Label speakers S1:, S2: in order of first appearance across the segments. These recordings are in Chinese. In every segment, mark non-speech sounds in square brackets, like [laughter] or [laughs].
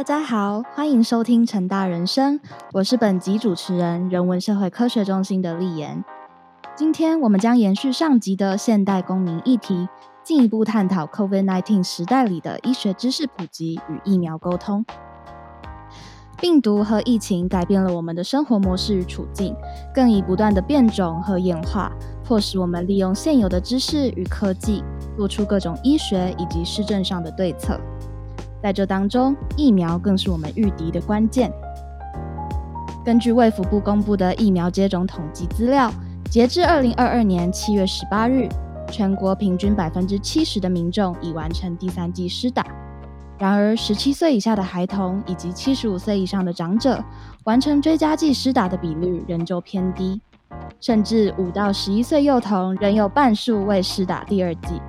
S1: 大家好，欢迎收听成大人生，我是本集主持人人文社会科学中心的丽妍。今天我们将延续上集的现代公民议题，进一步探讨 COVID-19 时代里的医学知识普及与疫苗沟通。病毒和疫情改变了我们的生活模式与处境，更以不断的变种和演化，迫使我们利用现有的知识与科技，做出各种医学以及施政上的对策。在这当中，疫苗更是我们御敌的关键。根据卫福部公布的疫苗接种统计资料，截至二零二二年七月十八日，全国平均百分之七十的民众已完成第三剂施打。然而，十七岁以下的孩童以及七十五岁以上的长者，完成追加剂施打的比率仍旧偏低，甚至五到十一岁幼童仍有半数未施打第二剂。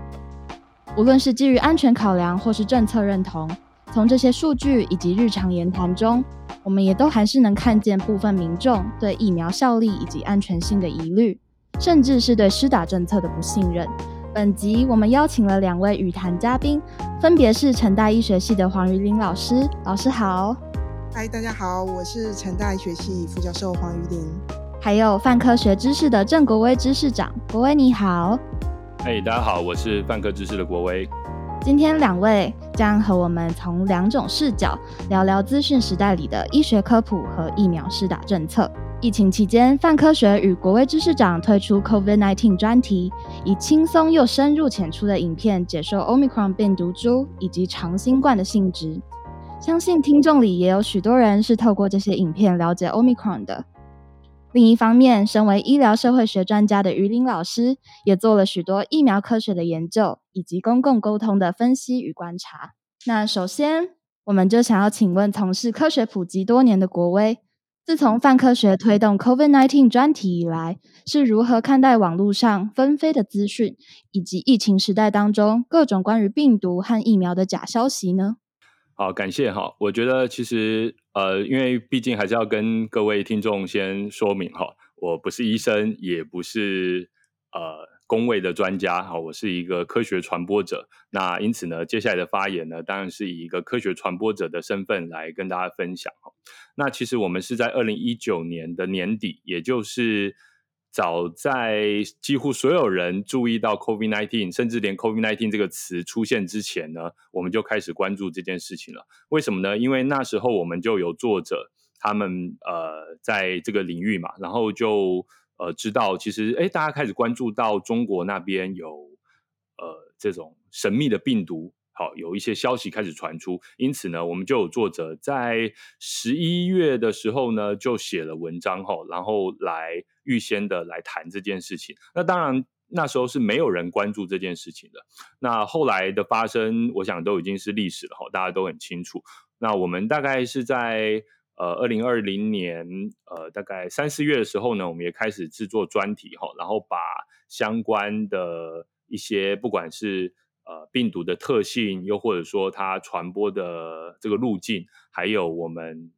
S1: 无论是基于安全考量或是政策认同，从这些数据以及日常言谈中，我们也都还是能看见部分民众对疫苗效力以及安全性的疑虑，甚至是对施打政策的不信任。本集我们邀请了两位语坛嘉宾，分别是成大医学系的黄瑜玲老师，老师好。
S2: 嗨，大家好，我是成大医学系副教授黄瑜玲。
S1: 还有泛科学知识的郑国威知识长，国威你好。
S3: 嘿，大家好，我是泛科知识的国威。
S1: 今天两位将和我们从两种视角聊聊资讯时代里的医学科普和疫苗施打政策。疫情期间，范科学与国威知识长推出 COVID-19 专题，以轻松又深入浅出的影片解说 Omicron 病毒株以及长新冠的性质。相信听众里也有许多人是透过这些影片了解 Omicron 的。另一方面，身为医疗社会学专家的于林老师，也做了许多疫苗科学的研究以及公共沟通的分析与观察。那首先，我们就想要请问从事科学普及多年的国威。自从泛科学推动 COVID-19 专题以来，是如何看待网络上纷飞的资讯，以及疫情时代当中各种关于病毒和疫苗的假消息呢？
S3: 好，感谢哈。我觉得其实呃，因为毕竟还是要跟各位听众先说明哈，我不是医生，也不是呃。工位的专家哈，我是一个科学传播者。那因此呢，接下来的发言呢，当然是以一个科学传播者的身份来跟大家分享哈。那其实我们是在二零一九年的年底，也就是早在几乎所有人注意到 COVID nineteen，甚至连 COVID nineteen 这个词出现之前呢，我们就开始关注这件事情了。为什么呢？因为那时候我们就有作者他们呃在这个领域嘛，然后就。呃，知道其实，哎，大家开始关注到中国那边有呃这种神秘的病毒，好，有一些消息开始传出，因此呢，我们就有作者在十一月的时候呢，就写了文章哈，然后来预先的来谈这件事情。那当然那时候是没有人关注这件事情的。那后来的发生，我想都已经是历史了哈，大家都很清楚。那我们大概是在。呃，二零二零年，呃，大概三四月的时候呢，我们也开始制作专题哈，然后把相关的一些，不管是呃病毒的特性，又或者说它传播的这个路径，还有我们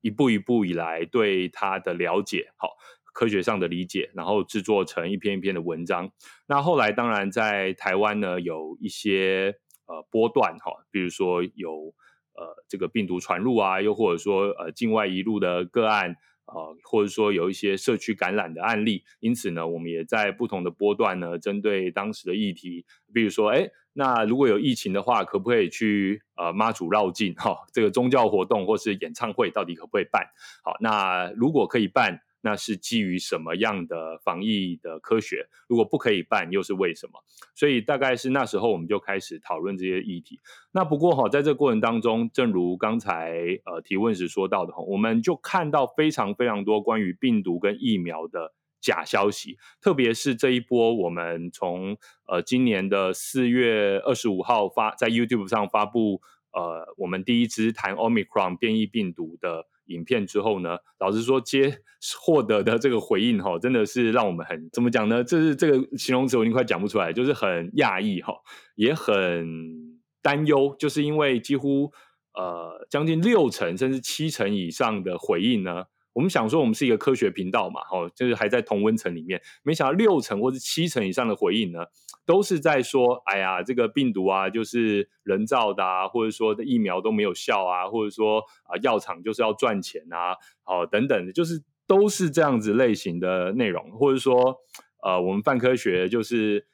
S3: 一步一步以来对它的了解，好科学上的理解，然后制作成一篇一篇的文章。那后来当然在台湾呢，有一些呃波段哈，比如说有。呃，这个病毒传入啊，又或者说呃境外一路的个案，啊，或者说有一些社区感染的案例，因此呢，我们也在不同的波段呢，针对当时的议题，比如说，哎，那如果有疫情的话，可不可以去呃妈祖绕境 [laughs] 哈？这个宗教活动或是演唱会到底可不可以办？好，那如果可以办。那是基于什么样的防疫的科学？如果不可以办，又是为什么？所以大概是那时候我们就开始讨论这些议题。那不过哈，在这个过程当中，正如刚才呃提问时说到的哈，我们就看到非常非常多关于病毒跟疫苗的假消息，特别是这一波，我们从呃今年的四月二十五号发在 YouTube 上发布呃我们第一支谈 Omicron 变异病毒的。影片之后呢，老实说，接 [laughs] 获得的这个回应哈，真的是让我们很怎么讲呢？这是这个形容词我已经快讲不出来，就是很讶异哈，也很担忧，就是因为几乎呃将近六成甚至七成以上的回应呢，我们想说我们是一个科学频道嘛，哦，就是还在同温层里面，没想到六成或者七成以上的回应呢，都是在说，哎呀，这个病毒啊，就是人造的啊，或者说疫苗都没有效啊，或者说啊，药厂就是要赚钱啊，哦，等等的，就是都是这样子类型的内容，或者说，呃，我们泛科学就是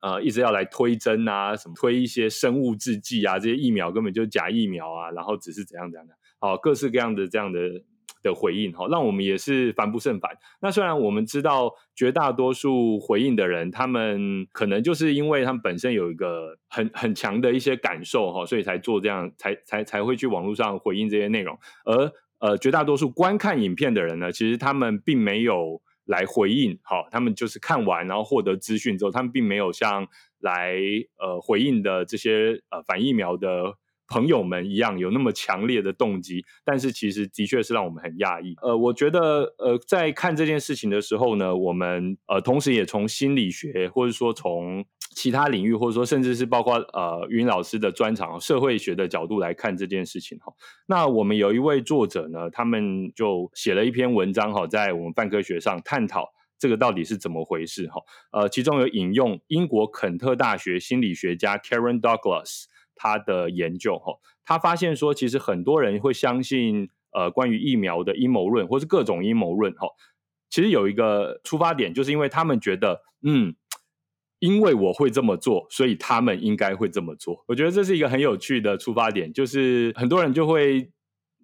S3: 呃一直要来推针啊，什么推一些生物制剂啊，这些疫苗根本就是假疫苗啊，然后只是怎样怎样的，好，各式各样的这样的。的回应哈，让我们也是烦不胜烦。那虽然我们知道绝大多数回应的人，他们可能就是因为他们本身有一个很很强的一些感受哈，所以才做这样，才才才会去网络上回应这些内容。而呃，绝大多数观看影片的人呢，其实他们并没有来回应，哈，他们就是看完然后获得资讯之后，他们并没有像来呃回应的这些呃反疫苗的。朋友们一样有那么强烈的动机，但是其实的确是让我们很讶异。呃，我觉得呃，在看这件事情的时候呢，我们呃，同时也从心理学，或者说从其他领域，或者说甚至是包括呃云老师的专长社会学的角度来看这件事情哈。那我们有一位作者呢，他们就写了一篇文章哈，在我们泛科学上探讨这个到底是怎么回事哈。呃，其中有引用英国肯特大学心理学家 Karen Douglas。他的研究哈，他发现说，其实很多人会相信呃关于疫苗的阴谋论，或是各种阴谋论哈。其实有一个出发点，就是因为他们觉得，嗯，因为我会这么做，所以他们应该会这么做。我觉得这是一个很有趣的出发点，就是很多人就会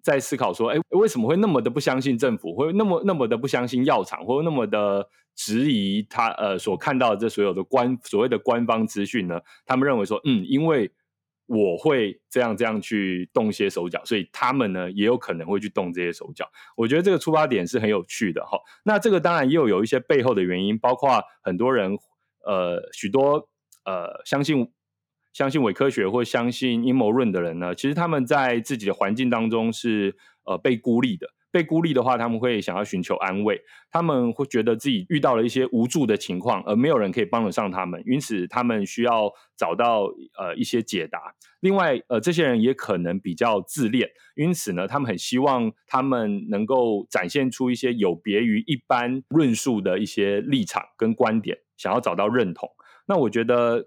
S3: 在思考说，哎，为什么会那么的不相信政府，会那么那么的不相信药厂，或那么的质疑他呃所看到的这所有的官所谓的官方资讯呢？他们认为说，嗯，因为我会这样这样去动一些手脚，所以他们呢也有可能会去动这些手脚。我觉得这个出发点是很有趣的哈。那这个当然又有一些背后的原因，包括很多人呃许多呃相信相信伪科学或相信阴谋论的人呢，其实他们在自己的环境当中是呃被孤立的。被孤立的话，他们会想要寻求安慰，他们会觉得自己遇到了一些无助的情况，而没有人可以帮得上他们，因此他们需要找到呃一些解答。另外，呃，这些人也可能比较自恋，因此呢，他们很希望他们能够展现出一些有别于一般论述的一些立场跟观点，想要找到认同。那我觉得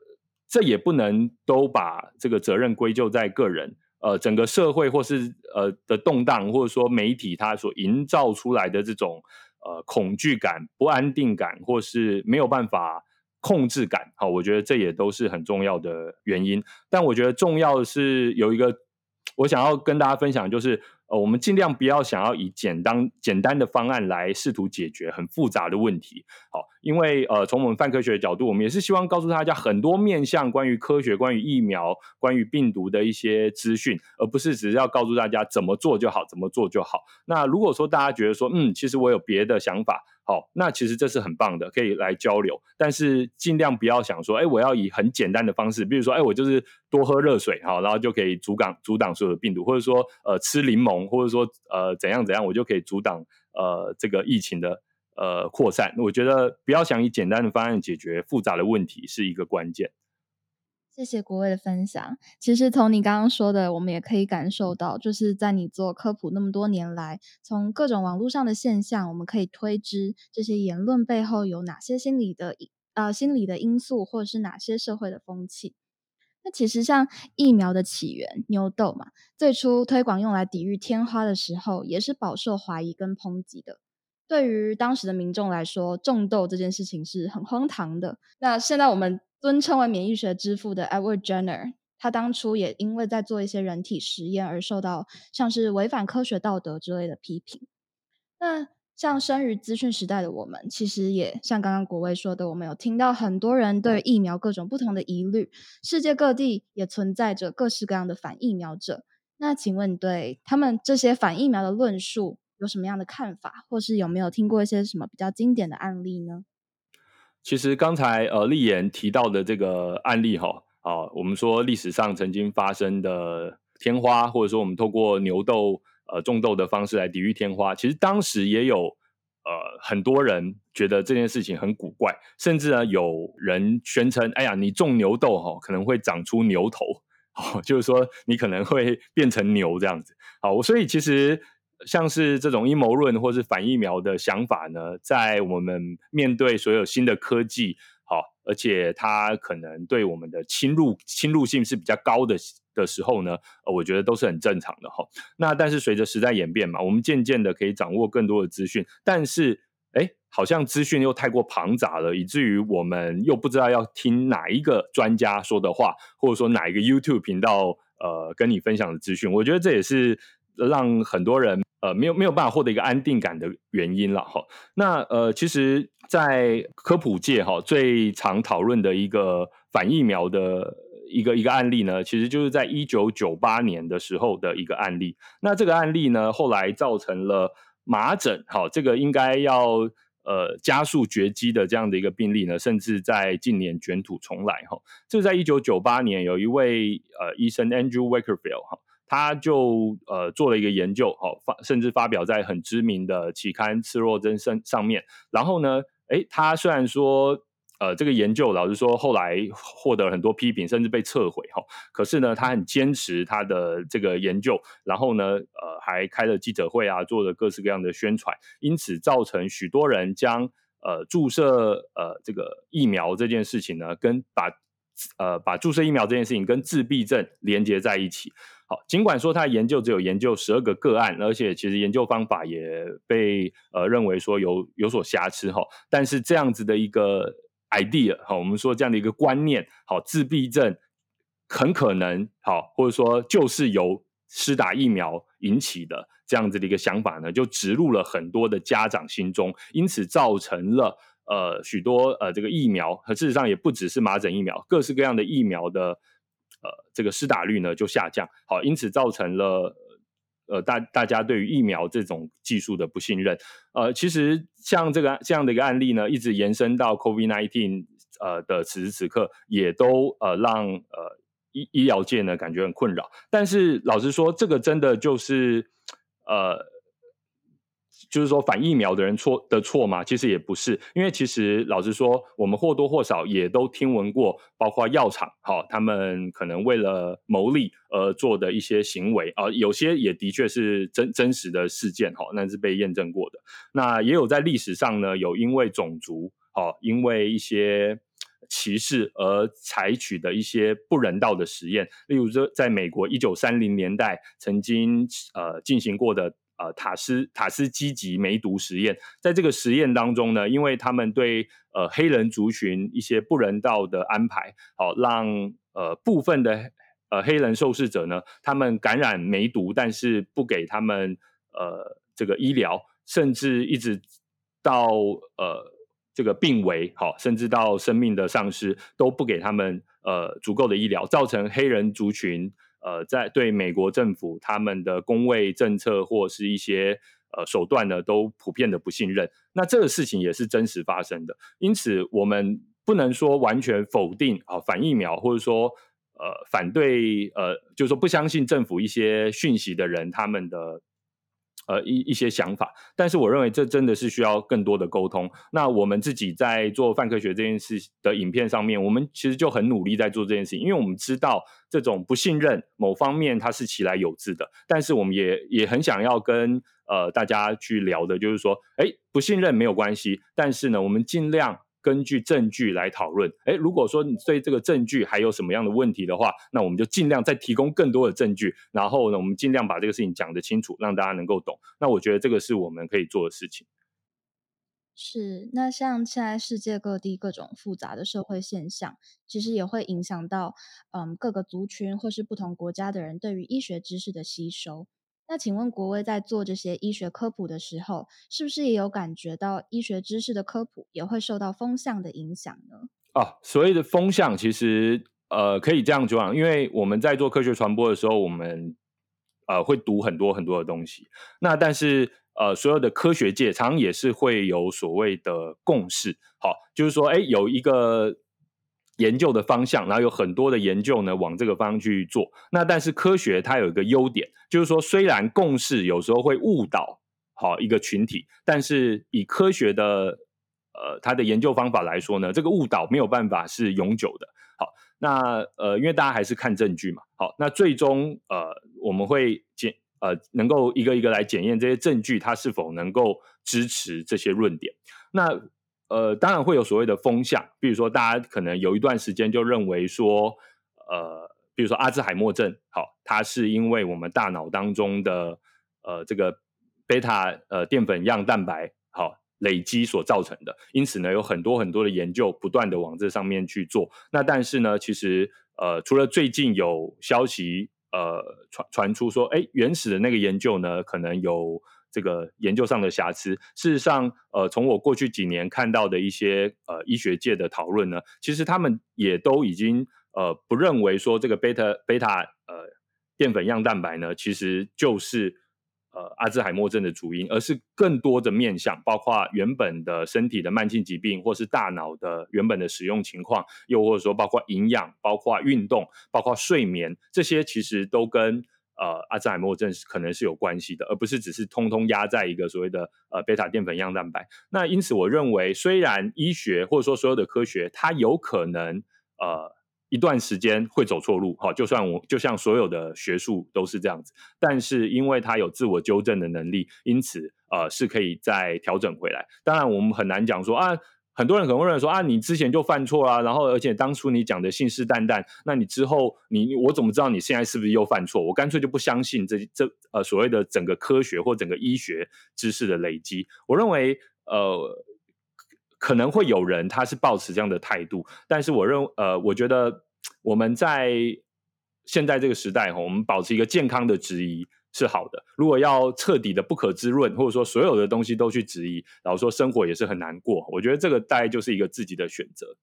S3: 这也不能都把这个责任归咎在个人。呃，整个社会或是呃的动荡，或者说媒体它所营造出来的这种呃恐惧感、不安定感，或是没有办法控制感，好，我觉得这也都是很重要的原因。但我觉得重要的是有一个，我想要跟大家分享，就是。呃，我们尽量不要想要以简单简单的方案来试图解决很复杂的问题。好，因为呃，从我们泛科学的角度，我们也是希望告诉大家很多面向关于科学、关于疫苗、关于病毒的一些资讯，而不是只是要告诉大家怎么做就好，怎么做就好。那如果说大家觉得说，嗯，其实我有别的想法。好，那其实这是很棒的，可以来交流，但是尽量不要想说，哎，我要以很简单的方式，比如说，哎，我就是多喝热水，好，然后就可以阻挡阻挡所有的病毒，或者说，呃，吃柠檬，或者说，呃，怎样怎样，我就可以阻挡呃这个疫情的呃扩散。我觉得不要想以简单的方案解决复杂的问题是一个关键。
S1: 谢谢国伟的分享。其实从你刚刚说的，我们也可以感受到，就是在你做科普那么多年来，从各种网络上的现象，我们可以推知这些言论背后有哪些心理的呃心理的因素，或者是哪些社会的风气。那其实像疫苗的起源牛痘嘛，最初推广用来抵御天花的时候，也是饱受怀疑跟抨击的。对于当时的民众来说，种痘这件事情是很荒唐的。那现在我们。尊称为免疫学之父的 Edward Jenner，他当初也因为在做一些人体实验而受到像是违反科学道德之类的批评。那像生于资讯时代的我们，其实也像刚刚国威说的，我们有听到很多人对疫苗各种不同的疑虑。世界各地也存在着各式各样的反疫苗者。那请问，对他们这些反疫苗的论述有什么样的看法，或是有没有听过一些什么比较经典的案例呢？
S3: 其实刚才呃立言提到的这个案例哈，啊，我们说历史上曾经发生的天花，或者说我们透过牛痘呃种豆的方式来抵御天花，其实当时也有呃很多人觉得这件事情很古怪，甚至呢有人宣称，哎呀，你种牛痘哈可能会长出牛头，[laughs] 哦，就是说你可能会变成牛这样子。好，所以其实像是这种阴谋论或是反疫苗的想法呢，在我们面对所有新的科技，好，而且它可能对我们的侵入侵入性是比较高的的时候呢，呃，我觉得都是很正常的哈。那但是随着时代演变嘛，我们渐渐的可以掌握更多的资讯，但是哎，好像资讯又太过庞杂了，以至于我们又不知道要听哪一个专家说的话，或者说哪一个 YouTube 频道呃跟你分享的资讯。我觉得这也是让很多人。呃，没有没有办法获得一个安定感的原因了哈。那呃，其实，在科普界哈，最常讨论的一个反疫苗的一个一个案例呢，其实就是在一九九八年的时候的一个案例。那这个案例呢，后来造成了麻疹，好，这个应该要呃加速绝迹的这样的一个病例呢，甚至在近年卷土重来哈。这是在一九九八年，有一位呃医生 Andrew Wakefield 哈。他就呃做了一个研究，好发甚至发表在很知名的期刊《赤若真上上面。然后呢，诶，他虽然说呃这个研究老实说后来获得很多批评，甚至被撤回哈，可是呢，他很坚持他的这个研究，然后呢，呃还开了记者会啊，做了各式各样的宣传，因此造成许多人将呃注射呃这个疫苗这件事情呢，跟把呃把注射疫苗这件事情跟自闭症连接在一起。好，尽管说他研究只有研究十二个个案，而且其实研究方法也被呃认为说有有所瑕疵哈，但是这样子的一个 idea 哈，我们说这样的一个观念，好，自闭症很可能好，或者说就是由施打疫苗引起的这样子的一个想法呢，就植入了很多的家长心中，因此造成了呃许多呃这个疫苗，和事实上也不只是麻疹疫苗，各式各样的疫苗的。呃，这个施打率呢就下降，好，因此造成了呃大大家对于疫苗这种技术的不信任。呃，其实像这个这样的一个案例呢，一直延伸到 COVID-19 呃的此时此刻，也都呃让呃医医疗界呢感觉很困扰。但是老实说，这个真的就是呃。就是说反疫苗的人错的错吗？其实也不是，因为其实老实说，我们或多或少也都听闻过，包括药厂，哈，他们可能为了牟利而做的一些行为啊，有些也的确是真真实的事件，哈，那是被验证过的。那也有在历史上呢，有因为种族，哈，因为一些歧视而采取的一些不人道的实验，例如说，在美国一九三零年代曾经呃进行过的。呃，塔斯塔斯基级梅毒实验，在这个实验当中呢，因为他们对呃黑人族群一些不人道的安排，好让呃部分的呃黑人受试者呢，他们感染梅毒，但是不给他们呃这个医疗，甚至一直到呃这个病危，好，甚至到生命的丧失，都不给他们呃足够的医疗，造成黑人族群。呃，在对美国政府他们的工位政策或是一些呃手段呢，都普遍的不信任。那这个事情也是真实发生的，因此我们不能说完全否定啊反疫苗，或者说呃反对呃，就是说不相信政府一些讯息的人他们的。呃，一一些想法，但是我认为这真的是需要更多的沟通。那我们自己在做泛科学这件事的影片上面，我们其实就很努力在做这件事情，因为我们知道这种不信任某方面它是其来有自的，但是我们也也很想要跟呃大家去聊的，就是说，哎，不信任没有关系，但是呢，我们尽量。根据证据来讨论，哎，如果说你对这个证据还有什么样的问题的话，那我们就尽量再提供更多的证据，然后呢，我们尽量把这个事情讲得清楚，让大家能够懂。那我觉得这个是我们可以做的事情。
S1: 是，那像现在世界各地各种复杂的社会现象，其实也会影响到嗯各个族群或是不同国家的人对于医学知识的吸收。那请问国威在做这些医学科普的时候，是不是也有感觉到医学知识的科普也会受到风向的影响呢？
S3: 哦，所谓的风向，其实呃可以这样讲，因为我们在做科学传播的时候，我们呃会读很多很多的东西。那但是呃所有的科学界常常也是会有所谓的共识，好，就是说，哎，有一个。研究的方向，然后有很多的研究呢，往这个方向去做。那但是科学它有一个优点，就是说虽然共识有时候会误导好一个群体，但是以科学的呃它的研究方法来说呢，这个误导没有办法是永久的。好，那呃因为大家还是看证据嘛。好，那最终呃我们会检呃能够一个一个来检验这些证据，它是否能够支持这些论点。那呃，当然会有所谓的风向，比如说大家可能有一段时间就认为说，呃，比如说阿兹海默症，好，它是因为我们大脑当中的呃这个贝塔呃淀粉样蛋白好累积所造成的，因此呢，有很多很多的研究不断的往这上面去做。那但是呢，其实呃，除了最近有消息呃传传出说，哎，原始的那个研究呢，可能有。这个研究上的瑕疵，事实上，呃，从我过去几年看到的一些呃医学界的讨论呢，其实他们也都已经呃不认为说这个贝塔贝塔呃淀粉样蛋白呢，其实就是呃阿兹海默症的主因，而是更多的面向，包括原本的身体的慢性疾病，或是大脑的原本的使用情况，又或者说包括营养、包括运动、包括睡眠，这些其实都跟。呃，阿兹海默症是可能是有关系的，而不是只是通通压在一个所谓的呃贝塔淀粉样蛋白。那因此，我认为虽然医学或者说所有的科学，它有可能呃一段时间会走错路，哈，就算我就像所有的学术都是这样子，但是因为它有自我纠正的能力，因此呃是可以再调整回来。当然，我们很难讲说啊。很多人可能会认为说啊，你之前就犯错啦，然后而且当初你讲的信誓旦旦，那你之后你我怎么知道你现在是不是又犯错？我干脆就不相信这这呃所谓的整个科学或整个医学知识的累积。我认为呃可能会有人他是抱持这样的态度，但是我认呃我觉得我们在现在这个时代哈，我们保持一个健康的质疑。是好的。如果要彻底的不可滋润，或者说所有的东西都去质疑，然后说生活也是很难过。我觉得这个大概就是一个自己的选择。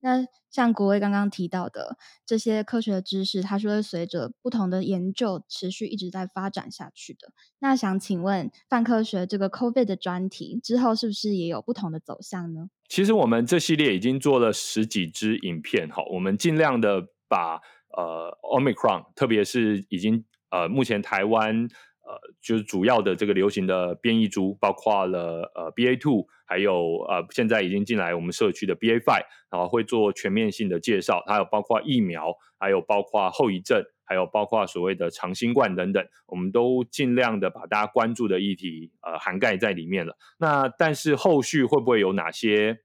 S1: 那像国威刚刚提到的这些科学的知识，它是会随着不同的研究持续一直在发展下去的。那想请问泛科学这个 COVID 的专题之后是不是也有不同的走向呢？
S3: 其实我们这系列已经做了十几支影片，哈，我们尽量的把呃 Omicron，特别是已经。呃，目前台湾呃，就是主要的这个流行的变异株，包括了呃 BA two，还有呃现在已经进来我们社区的 BA five，然后会做全面性的介绍，还有包括疫苗，还有包括后遗症，还有包括所谓的长新冠等等，我们都尽量的把大家关注的议题呃涵盖在里面了。那但是后续会不会有哪些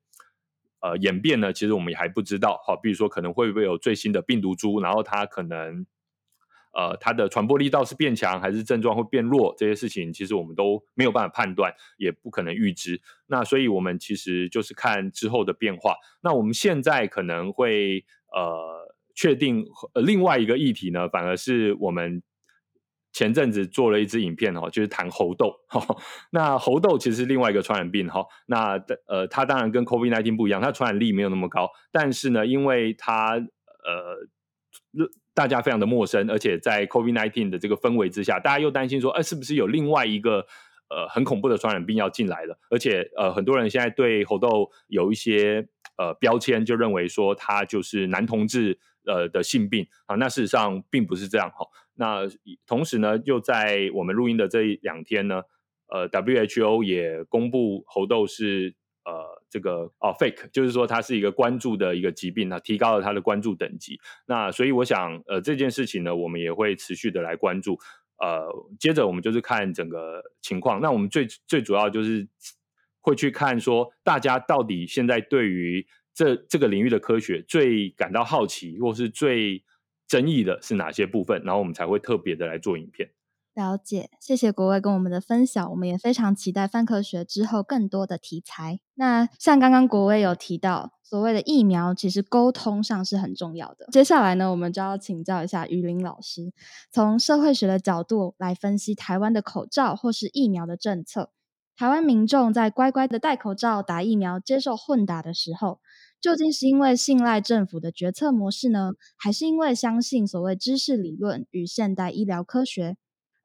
S3: 呃演变呢？其实我们也还不知道。好，比如说可能会不会有最新的病毒株，然后它可能。呃，它的传播力道是变强还是症状会变弱？这些事情其实我们都没有办法判断，也不可能预知。那所以我们其实就是看之后的变化。那我们现在可能会呃确定另外一个议题呢，反而是我们前阵子做了一支影片哦，就是谈猴痘。[laughs] 那猴痘其实是另外一个传染病哈。那呃，它当然跟 COVID-19 不一样，它传染力没有那么高，但是呢，因为它呃。大家非常的陌生，而且在 COVID-19 的这个氛围之下，大家又担心说，哎，是不是有另外一个呃很恐怖的传染病要进来了？而且呃，很多人现在对猴痘有一些呃标签，就认为说它就是男同志呃的性病啊。那事实上并不是这样哈。那同时呢，又在我们录音的这两天呢，呃，WHO 也公布猴痘是。呃，这个哦，fake，就是说它是一个关注的一个疾病，它提高了它的关注等级。那所以我想，呃，这件事情呢，我们也会持续的来关注。呃，接着我们就是看整个情况。那我们最最主要就是会去看说，大家到底现在对于这这个领域的科学最感到好奇，或是最争议的是哪些部分，然后我们才会特别的来做影片。
S1: 了解，谢谢国威跟我们的分享，我们也非常期待范科学之后更多的题材。那像刚刚国威有提到，所谓的疫苗，其实沟通上是很重要的。接下来呢，我们就要请教一下于林老师，从社会学的角度来分析台湾的口罩或是疫苗的政策。台湾民众在乖乖的戴口罩、打疫苗、接受混打的时候，究竟是因为信赖政府的决策模式呢，还是因为相信所谓知识理论与现代医疗科学？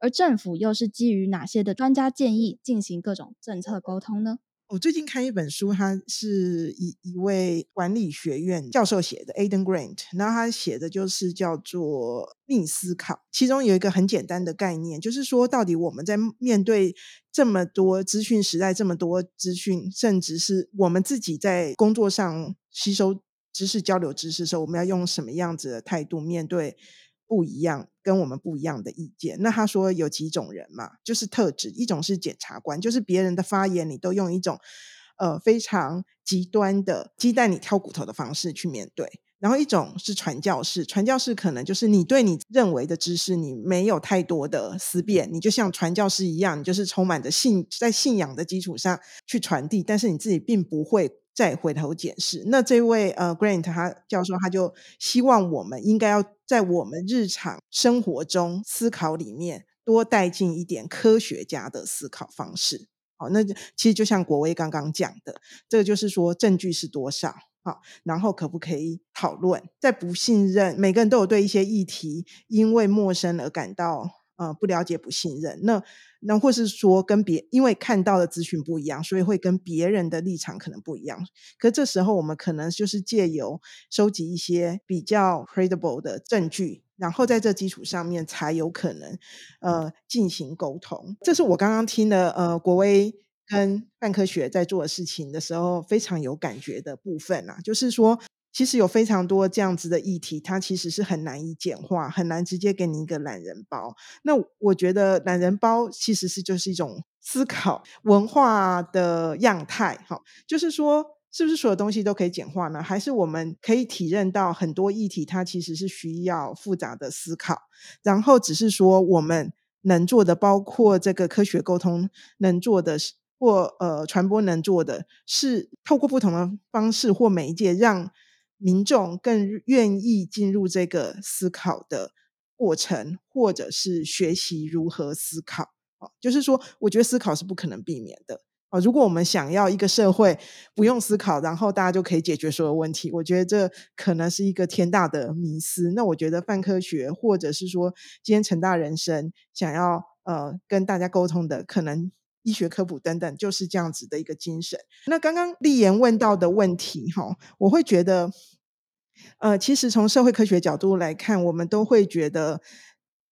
S1: 而政府又是基于哪些的专家建议进行各种政策沟通呢？
S2: 我最近看一本书，它是一一位管理学院教授写的，Aden Grant，然后他写的就是叫做逆思考。其中有一个很简单的概念，就是说，到底我们在面对这么多资讯时代，这么多资讯，甚至是我们自己在工作上吸收知识、交流知识的时候，我们要用什么样子的态度面对？不一样，跟我们不一样的意见。那他说有几种人嘛，就是特质，一种是检察官，就是别人的发言你都用一种呃非常极端的鸡蛋里挑骨头的方式去面对。然后一种是传教士，传教士可能就是你对你认为的知识，你没有太多的思辨，你就像传教士一样，你就是充满着信，在信仰的基础上去传递，但是你自己并不会再回头检视。那这位呃 Grant 他教授他就希望我们应该要在我们日常生活中思考里面多带进一点科学家的思考方式。好，那其实就像国威刚刚讲的，这个就是说证据是多少。好，然后可不可以讨论？在不信任，每个人都有对一些议题因为陌生而感到呃不了解、不信任。那那或是说跟别因为看到的资讯不一样，所以会跟别人的立场可能不一样。可这时候我们可能就是借由收集一些比较 credible 的证据，然后在这基础上面才有可能呃进行沟通。这是我刚刚听的呃国威。跟半科学在做的事情的时候，非常有感觉的部分啊，就是说，其实有非常多这样子的议题，它其实是很难以简化，很难直接给你一个懒人包。那我觉得懒人包其实是就是一种思考文化的样态，哈，就是说，是不是所有东西都可以简化呢？还是我们可以体认到很多议题它其实是需要复杂的思考，然后只是说我们能做的，包括这个科学沟通能做的是。或呃，传播能做的是透过不同的方式或媒介，让民众更愿意进入这个思考的过程，或者是学习如何思考。哦，就是说，我觉得思考是不可能避免的。哦，如果我们想要一个社会不用思考，然后大家就可以解决所有问题，我觉得这可能是一个天大的迷思。那我觉得泛科学，或者是说今天成大人生想要呃跟大家沟通的，可能。医学科普等等，就是这样子的一个精神。那刚刚立言问到的问题，哈，我会觉得，呃，其实从社会科学角度来看，我们都会觉得，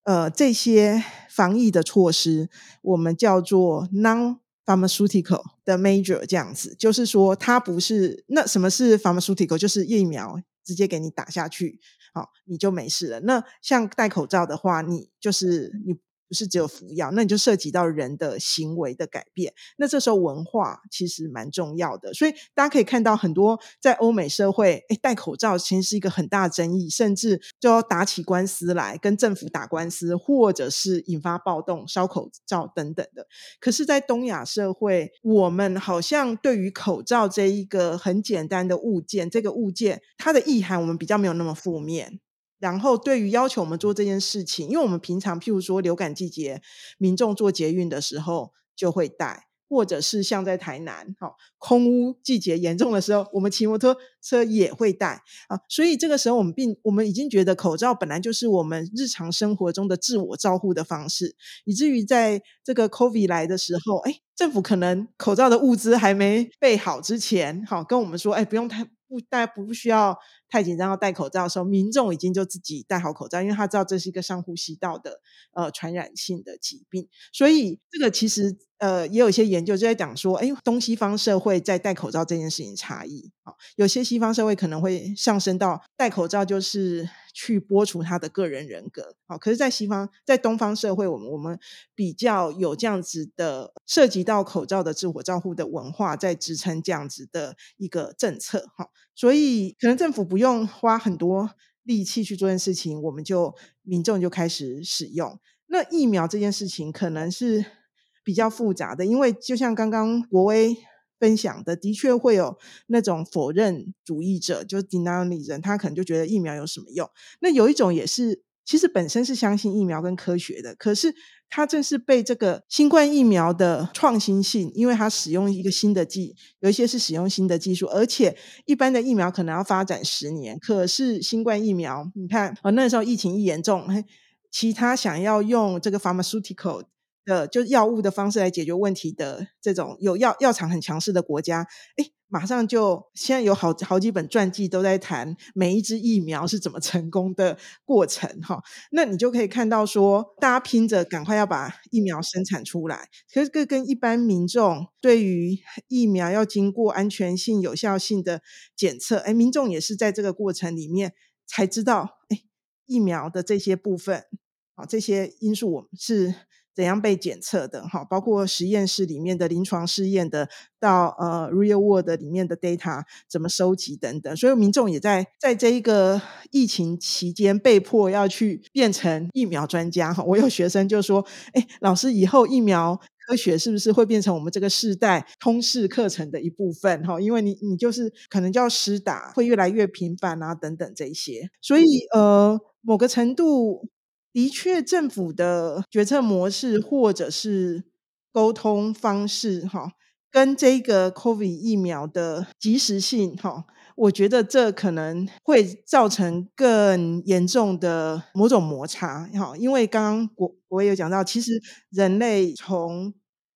S2: 呃，这些防疫的措施，我们叫做 non-pharmaceutical 的 major，这样子，就是说它不是。那什么是 pharmaceutical？就是疫苗直接给你打下去，好，你就没事了。那像戴口罩的话，你就是你。不是只有服药，那你就涉及到人的行为的改变。那这时候文化其实蛮重要的，所以大家可以看到很多在欧美社会，哎，戴口罩其实是一个很大的争议，甚至就要打起官司来跟政府打官司，或者是引发暴动、烧口罩等等的。可是，在东亚社会，我们好像对于口罩这一个很简单的物件，这个物件它的意涵，我们比较没有那么负面。然后，对于要求我们做这件事情，因为我们平常譬如说流感季节，民众做捷运的时候就会戴。或者是像在台南，哈，空屋季节严重的时候，我们骑摩托车也会戴啊。所以这个时候，我们并我们已经觉得口罩本来就是我们日常生活中的自我照护的方式，以至于在这个 COVID 来的时候，哎，政府可能口罩的物资还没备好之前，好跟我们说，哎，不用太不大家不需要太紧张要戴口罩的时候，民众已经就自己戴好口罩，因为他知道这是一个上呼吸道的呃传染性的疾病，所以这个其实。呃，也有一些研究就在讲说，哎，东西方社会在戴口罩这件事情差异。啊，有些西方社会可能会上升到戴口罩就是去剥除他的个人人格，好，可是，在西方，在东方社会，我们我们比较有这样子的涉及到口罩的自我照护的文化，在支撑这样子的一个政策，哈，所以可能政府不用花很多力气去做件事情，我们就民众就开始使用。那疫苗这件事情，可能是。比较复杂的，因为就像刚刚国威分享的，的确会有那种否认主义者，就是 denial 人，他可能就觉得疫苗有什么用。那有一种也是，其实本身是相信疫苗跟科学的，可是它正是被这个新冠疫苗的创新性，因为它使用一个新的技，有一些是使用新的技术，而且一般的疫苗可能要发展十年，可是新冠疫苗，你看啊，那时候疫情一严重，其他想要用这个 pharmaceutical。的就是药物的方式来解决问题的这种有药药厂很强势的国家，哎，马上就现在有好好几本传记都在谈每一支疫苗是怎么成功的过程哈。那你就可以看到说，大家拼着赶快要把疫苗生产出来，可是这跟一般民众对于疫苗要经过安全性、有效性的检测，哎，民众也是在这个过程里面才知道，哎。疫苗的这些部分，啊，这些因素我们是。怎样被检测的？哈，包括实验室里面的临床试验的，到呃 real world 里面的 data 怎么收集等等。所以民众也在在这一个疫情期间被迫要去变成疫苗专家。哈，我有学生就说：“哎，老师，以后疫苗科学是不是会变成我们这个世代通识课程的一部分？哈，因为你你就是可能叫施打会越来越频繁啊，等等这些。所以呃，某个程度。”的确，政府的决策模式或者是沟通方式，哈，跟这个 COVID 疫苗的及时性，哈，我觉得这可能会造成更严重的某种摩擦，哈，因为刚刚我我也有讲到，其实人类从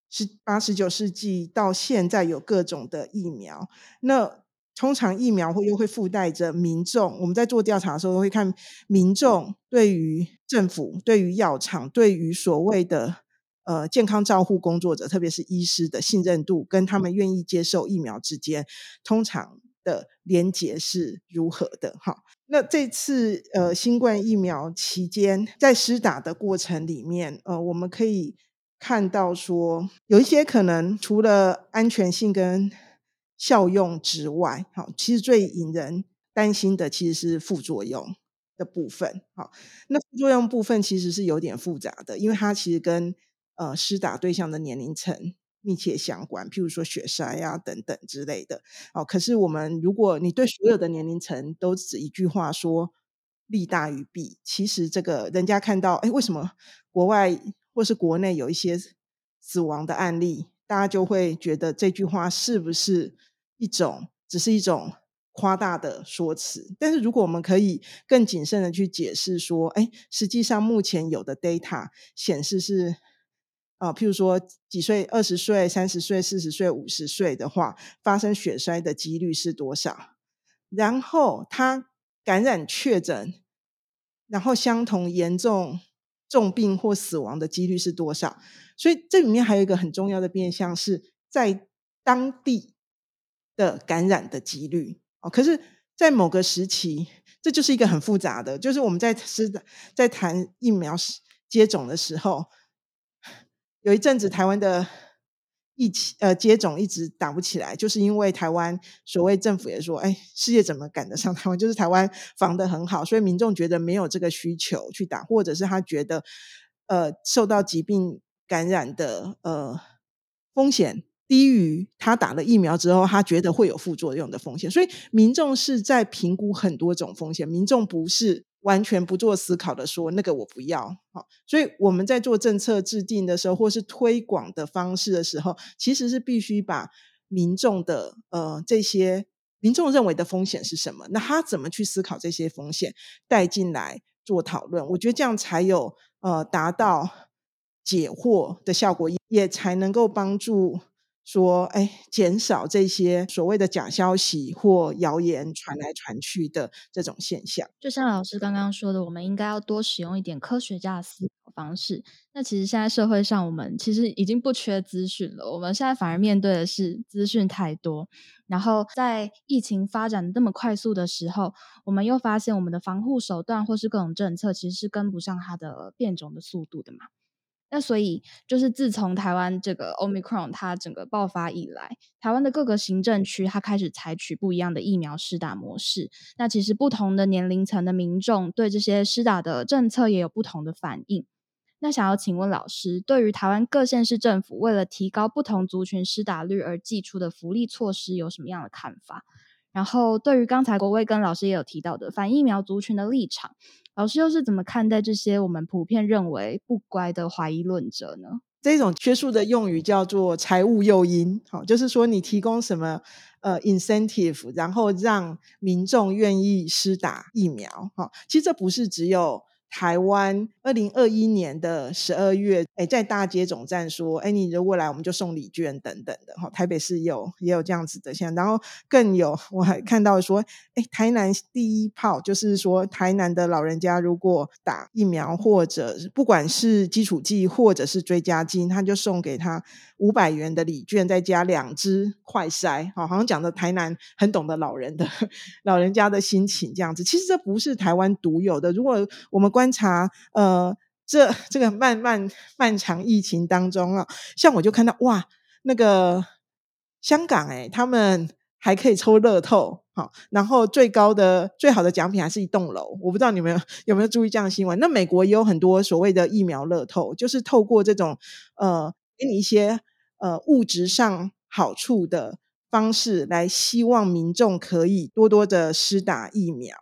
S2: 十八、十九世纪到现在有各种的疫苗，那。通常疫苗会又会附带着民众，我们在做调查的时候会看民众对于政府、对于药厂、对于所谓的呃健康照护工作者，特别是医师的信任度，跟他们愿意接受疫苗之间，通常的连结是如何的？哈，那这次呃新冠疫苗期间在施打的过程里面，呃，我们可以看到说有一些可能除了安全性跟效用之外，好，其实最引人担心的其实是副作用的部分。好，那副作用部分其实是有点复杂的，因为它其实跟呃施打对象的年龄层密切相关，譬如说血筛啊等等之类的。好，可是我们如果你对所有的年龄层都只一句话说利大于弊，其实这个人家看到，哎，为什么国外或是国内有一些死亡的案例，大家就会觉得这句话是不是？一种只是一种夸大的说辞，但是如果我们可以更谨慎的去解释说，哎，实际上目前有的 data 显示是，啊，譬如说几岁，二十岁、三十岁、四十岁、五十岁的话，发生血栓的几率是多少？然后他感染确诊，然后相同严重重病或死亡的几率是多少？所以这里面还有一个很重要的变相是在当地。的感染的几率可是，在某个时期，这就是一个很复杂的，就是我们在是在谈疫苗接种的时候，有一阵子台湾的疫情呃接种一直打不起来，就是因为台湾所谓政府也说，哎，世界怎么赶得上台湾？[laughs] 就是台湾防的很好，所以民众觉得没有这个需求去打，或者是他觉得呃受到疾病感染的呃风险。低于他打了疫苗之后，他觉得会有副作用的风险，所以民众是在评估很多种风险。民众不是完全不做思考的说那个我不要。好，所以我们在做政策制定的时候，或是推广的方式的时候，其实是必须把民众的呃这些民众认为的风险是什么，那他怎么去思考这些风险带进来做讨论。我觉得这样才有呃达到解惑的效果，也才能够帮助。说，哎，减少这些所谓的假消息或谣言传来传去的这种现象。
S1: 就像老师刚刚说的，我们应该要多使用一点科学家的思考方式。那其实现在社会上，我们其实已经不缺资讯了，我们现在反而面对的是资讯太多。然后在疫情发展这么快速的时候，我们又发现我们的防护手段或是各种政策，其实是跟不上它的变种的速度的嘛。那所以就是自从台湾这个 Omicron 它整个爆发以来，台湾的各个行政区它开始采取不一样的疫苗施打模式。那其实不同的年龄层的民众对这些施打的政策也有不同的反应。那想要请问老师，对于台湾各县市政府为了提高不同族群施打率而寄出的福利措施有什么样的看法？然后对于刚才国威跟老师也有提到的反疫苗族群的立场。老师又是怎么看待这些我们普遍认为不乖的怀疑论者呢？
S2: 这种学术的用语叫做财务诱因，好，就是说你提供什么呃 incentive，然后让民众愿意施打疫苗，哈，其实这不是只有台湾二零二一年的十二月，哎，在大街总站说，哎，你如果来，我们就送礼券等等的哈。台北市有也有这样子的现，然后更有我还看到说，哎，台南第一炮就是说，台南的老人家如果打疫苗或者不管是基础剂或者是追加剂，他就送给他五百元的礼券，再加两支快筛，好，好像讲的台南很懂得老人的 [laughs] 老人家的心情这样子。其实这不是台湾独有的，如果我们观察，呃，这这个漫漫漫长疫情当中啊，像我就看到哇，那个香港哎，他们还可以抽乐透，好，然后最高的最好的奖品还是一栋楼，我不知道你们有没有注意这样的新闻？那美国也有很多所谓的疫苗乐透，就是透过这种呃，给你一些呃物质上好处的方式来，希望民众可以多多的施打疫苗。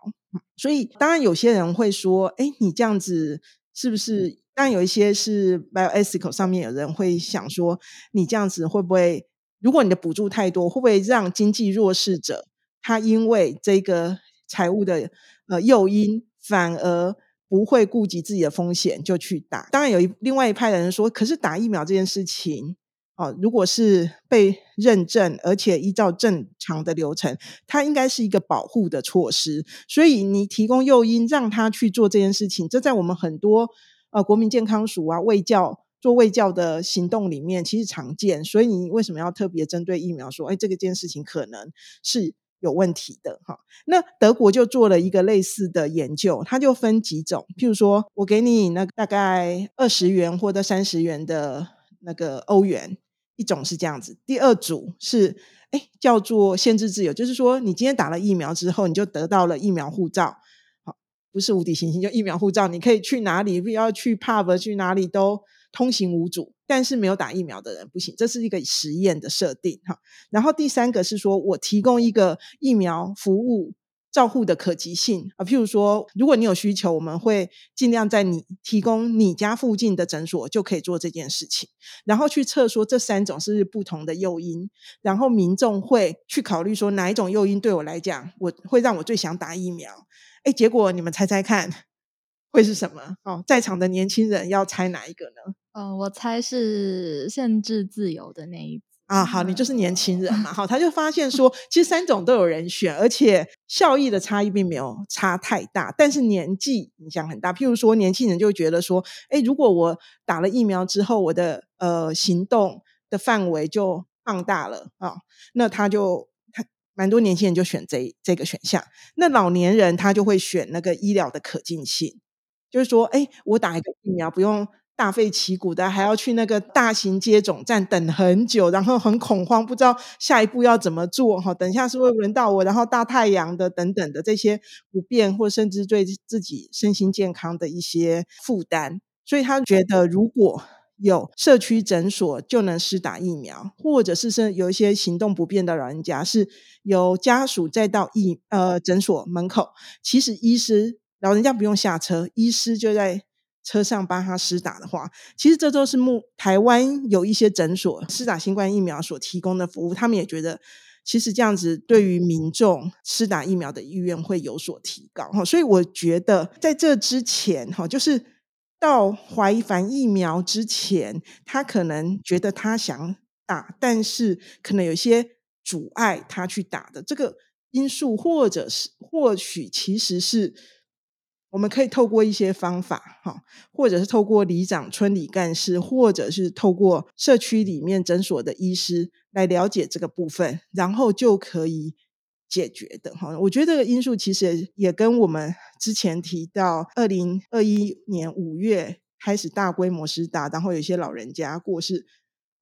S2: 所以，当然有些人会说：“哎，你这样子是不是？”当然有一些是 bioethical 上面有人会想说：“你这样子会不会？如果你的补助太多，会不会让经济弱势者他因为这个财务的呃诱因，反而不会顾及自己的风险就去打？”当然有一另外一派的人说：“可是打疫苗这件事情。”哦，如果是被认证，而且依照正常的流程，它应该是一个保护的措施。所以你提供诱因让他去做这件事情，这在我们很多呃国民健康署啊、卫教做卫教的行动里面其实常见。所以你为什么要特别针对疫苗说，哎，这个件事情可能是有问题的？哈，那德国就做了一个类似的研究，它就分几种，譬如说我给你那大概二十元或者三十元的那个欧元。一种是这样子，第二组是哎叫做限制自由，就是说你今天打了疫苗之后，你就得到了疫苗护照，好，不是无敌行星，就疫苗护照，你可以去哪里，不要去 pub 去哪里都通行无阻。但是没有打疫苗的人不行，这是一个实验的设定哈。然后第三个是说我提供一个疫苗服务。照护的可及性啊，譬如说，如果你有需求，我们会尽量在你提供你家附近的诊所就可以做这件事情，然后去测说这三种是不同的诱因，然后民众会去考虑说哪一种诱因对我来讲，我会让我最想打疫苗。哎，结果你们猜猜看会是什么？哦，在场的年轻人要猜哪一个呢？
S1: 嗯，我猜是限制自由的那一。
S2: 啊，好，你就是年轻人嘛，好，他就发现说，其实三种都有人选，而且效益的差异并没有差太大，但是年纪影响很大。譬如说，年轻人就觉得说，哎，如果我打了疫苗之后，我的呃行动的范围就放大了啊，那他就他蛮多年轻人就选这这个选项。那老年人他就会选那个医疗的可进性，就是说，哎，我打一个疫苗不用。大费旗鼓的，还要去那个大型接种站等很久，然后很恐慌，不知道下一步要怎么做哈。等一下是会轮到我，然后大太阳的等等的这些不便，或甚至对自己身心健康的一些负担。所以他觉得，如果有社区诊所就能施打疫苗，或者是是有一些行动不便的老人家，是由家属再到疫呃诊所门口，其实医师老人家不用下车，医师就在。车上帮他施打的话，其实这都是目台湾有一些诊所施打新冠疫苗所提供的服务，他们也觉得其实这样子对于民众施打疫苗的意愿会有所提高哈。所以我觉得在这之前哈，就是到怀反疫苗之前，他可能觉得他想打，但是可能有些阻碍他去打的这个因素，或者是或许其实是。我们可以透过一些方法，哈，或者是透过里长、村里干事，或者是透过社区里面诊所的医师来了解这个部分，然后就可以解决的，哈。我觉得这个因素其实也跟我们之前提到，二零二一年五月开始大规模施打，然后有些老人家过世，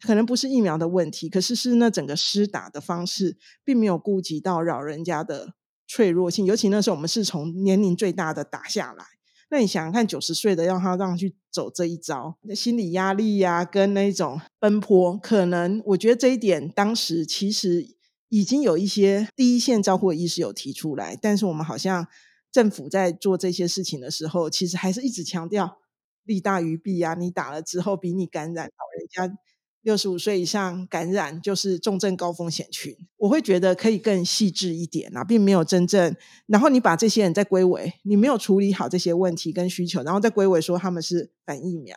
S2: 可能不是疫苗的问题，可是是那整个施打的方式，并没有顾及到老人家的。脆弱性，尤其那时候我们是从年龄最大的打下来。那你想想看，九十岁的让他让去走这一招，那心理压力呀，跟那种奔波，可能我觉得这一点当时其实已经有一些第一线照护医师有提出来，但是我们好像政府在做这些事情的时候，其实还是一直强调利大于弊啊。你打了之后，比你感染老人家六十五岁以上感染就是重症高风险群。我会觉得可以更细致一点啊，并没有真正。然后你把这些人再归为，你没有处理好这些问题跟需求，然后再归为说他们是反疫苗。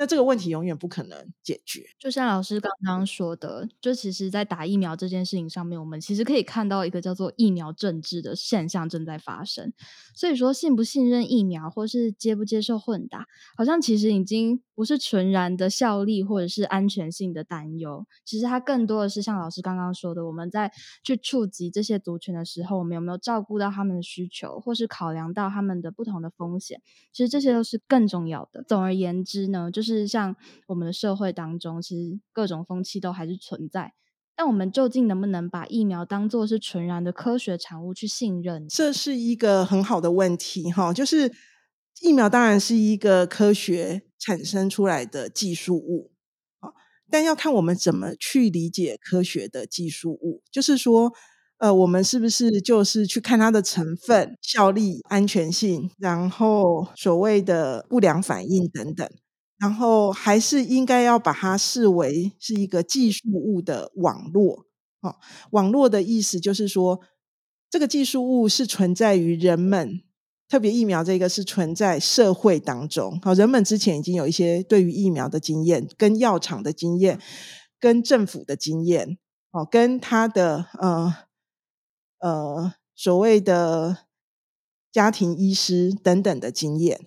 S2: 那这个问题永远不可能解决。
S1: 就像老师刚刚说的，就其实，在打疫苗这件事情上面，我们其实可以看到一个叫做疫苗政治的现象正在发生。所以说，信不信任疫苗，或是接不接受混打，好像其实已经不是纯然的效力或者是安全性的担忧。其实它更多的是像老师刚刚说的，我们在去触及这些族群的时候，我们有没有照顾到他们的需求，或是考量到他们的不同的风险？其实这些都是更重要的。总而言之呢，就是。是像我们的社会当中，其实各种风气都还是存在。但我们究竟能不能把疫苗当做是纯然的科学产物去信任？
S2: 这是一个很好的问题哈。就是疫苗当然是一个科学产生出来的技术物啊，但要看我们怎么去理解科学的技术物。就是说，呃，我们是不是就是去看它的成分、效力、安全性，然后所谓的不良反应等等。然后还是应该要把它视为是一个技术物的网络哦。网络的意思就是说，这个技术物是存在于人们，特别疫苗这个是存在社会当中。好，人们之前已经有一些对于疫苗的经验，跟药厂的经验，跟政府的经验，哦，跟他的呃呃所谓的家庭医师等等的经验。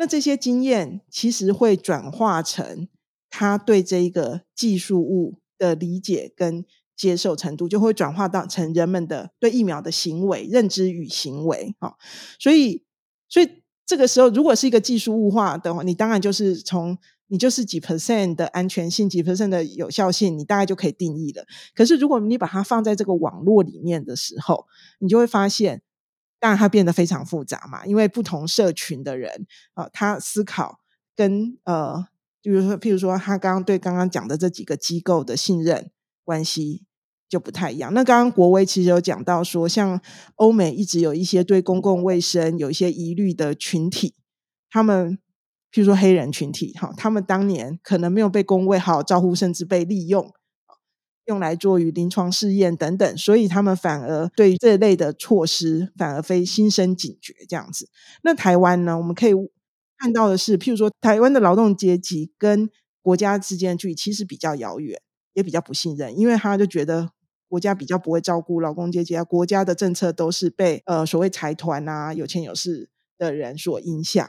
S2: 那这些经验其实会转化成他对这一个技术物的理解跟接受程度，就会转化到成人们的对疫苗的行为认知与行为。哈，所以，所以这个时候，如果是一个技术物化的话，你当然就是从你就是几 percent 的安全性，几 percent 的有效性，你大概就可以定义了。可是，如果你把它放在这个网络里面的时候，你就会发现。当然，它变得非常复杂嘛，因为不同社群的人啊，他思考跟呃，比如说，譬如说，他刚刚对刚刚讲的这几个机构的信任关系就不太一样。那刚刚国威其实有讲到说，像欧美一直有一些对公共卫生有一些疑虑的群体，他们譬如说黑人群体，哈，他们当年可能没有被工卫好好照顾，甚至被利用。用来做于临床试验等等，所以他们反而对这类的措施反而非心生警觉这样子。那台湾呢？我们可以看到的是，譬如说，台湾的劳动阶级跟国家之间的距离其实比较遥远，也比较不信任，因为他就觉得国家比较不会照顾劳工阶级啊，国家的政策都是被呃所谓财团啊、有钱有势的人所影响。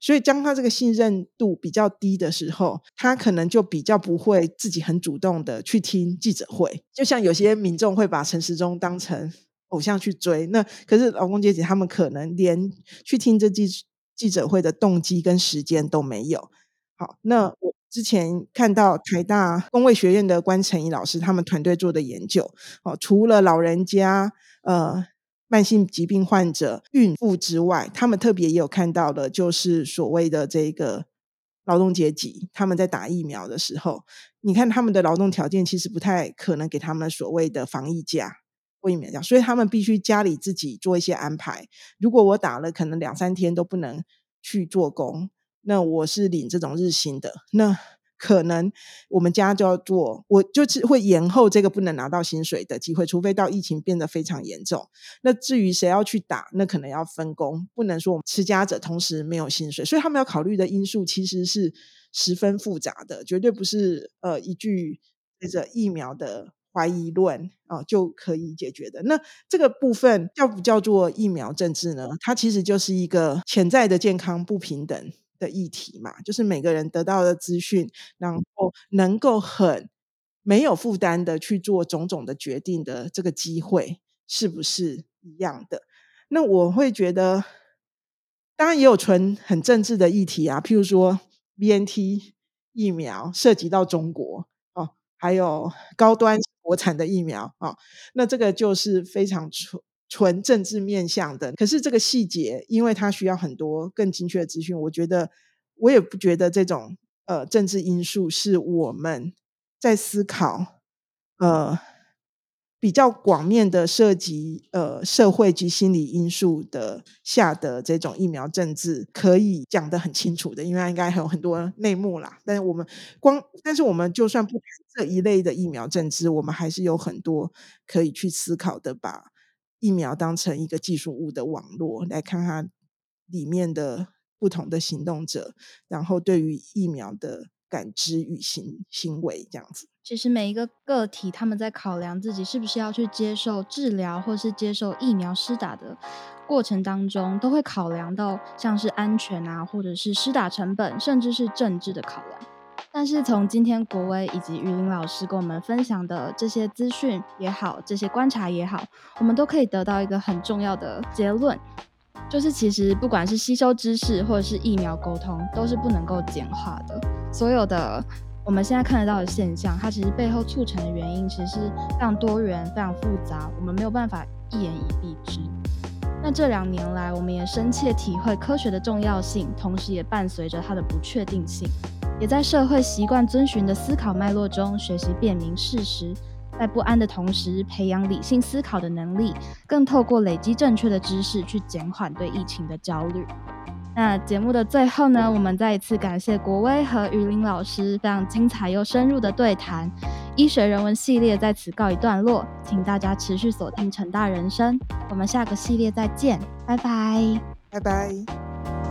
S2: 所以，当他这个信任度比较低的时候，他可能就比较不会自己很主动的去听记者会。就像有些民众会把陈时中当成偶像去追，那可是劳工阶级他们可能连去听这记记者会的动机跟时间都没有。好，那我之前看到台大工卫学院的关成义老师他们团队做的研究，哦，除了老人家，呃。慢性疾病患者、孕妇之外，他们特别也有看到的，就是所谓的这个劳动阶级，他们在打疫苗的时候，你看他们的劳动条件其实不太可能给他们所谓的防疫假或疫苗假，所以他们必须家里自己做一些安排。如果我打了，可能两三天都不能去做工，那我是领这种日薪的，那。可能我们家就要做，我就是会延后这个不能拿到薪水的机会，除非到疫情变得非常严重。那至于谁要去打，那可能要分工，不能说我们持家者同时没有薪水。所以他们要考虑的因素其实是十分复杂的，绝对不是呃一句这个疫苗的怀疑论啊就可以解决的。那这个部分叫不叫做疫苗政治呢？它其实就是一个潜在的健康不平等。的议题嘛，就是每个人得到的资讯，然后能够很没有负担的去做种种的决定的这个机会，是不是一样的？那我会觉得，当然也有纯很政治的议题啊，譬如说 B N T 疫苗涉及到中国哦，还有高端国产的疫苗啊，那这个就是非常纯。纯政治面向的，可是这个细节，因为它需要很多更精确的资讯，我觉得我也不觉得这种呃政治因素是我们在思考呃比较广面的涉及呃社会及心理因素的下的这种疫苗政治，可以讲得很清楚的，因为应该还有很多内幕啦。但是我们光，但是我们就算不谈这一类的疫苗政治，我们还是有很多可以去思考的，吧疫苗当成一个技术物的网络来看它里面的不同的行动者，然后对于疫苗的。感知与行行为这样子，
S1: 其实每一个个体他们在考量自己是不是要去接受治疗，或是接受疫苗施打的过程当中，都会考量到像是安全啊，或者是施打成本，甚至是政治的考量。但是从今天国威以及玉林老师跟我们分享的这些资讯也好，这些观察也好，我们都可以得到一个很重要的结论。就是其实不管是吸收知识或者是疫苗沟通，都是不能够简化的。所有的我们现在看得到的现象，它其实背后促成的原因，其实是非常多元、非常复杂，我们没有办法一言以蔽之。那这两年来，我们也深切体会科学的重要性，同时也伴随着它的不确定性，也在社会习惯遵循的思考脉络中学习辨明事实。在不安的同时，培养理性思考的能力，更透过累积正确的知识去减缓对疫情的焦虑。那节目的最后呢，我们再一次感谢国威和于林老师非常精彩又深入的对谈。医学人文系列在此告一段落，请大家持续锁定成大人生，我们下个系列再见，拜拜，
S2: 拜拜。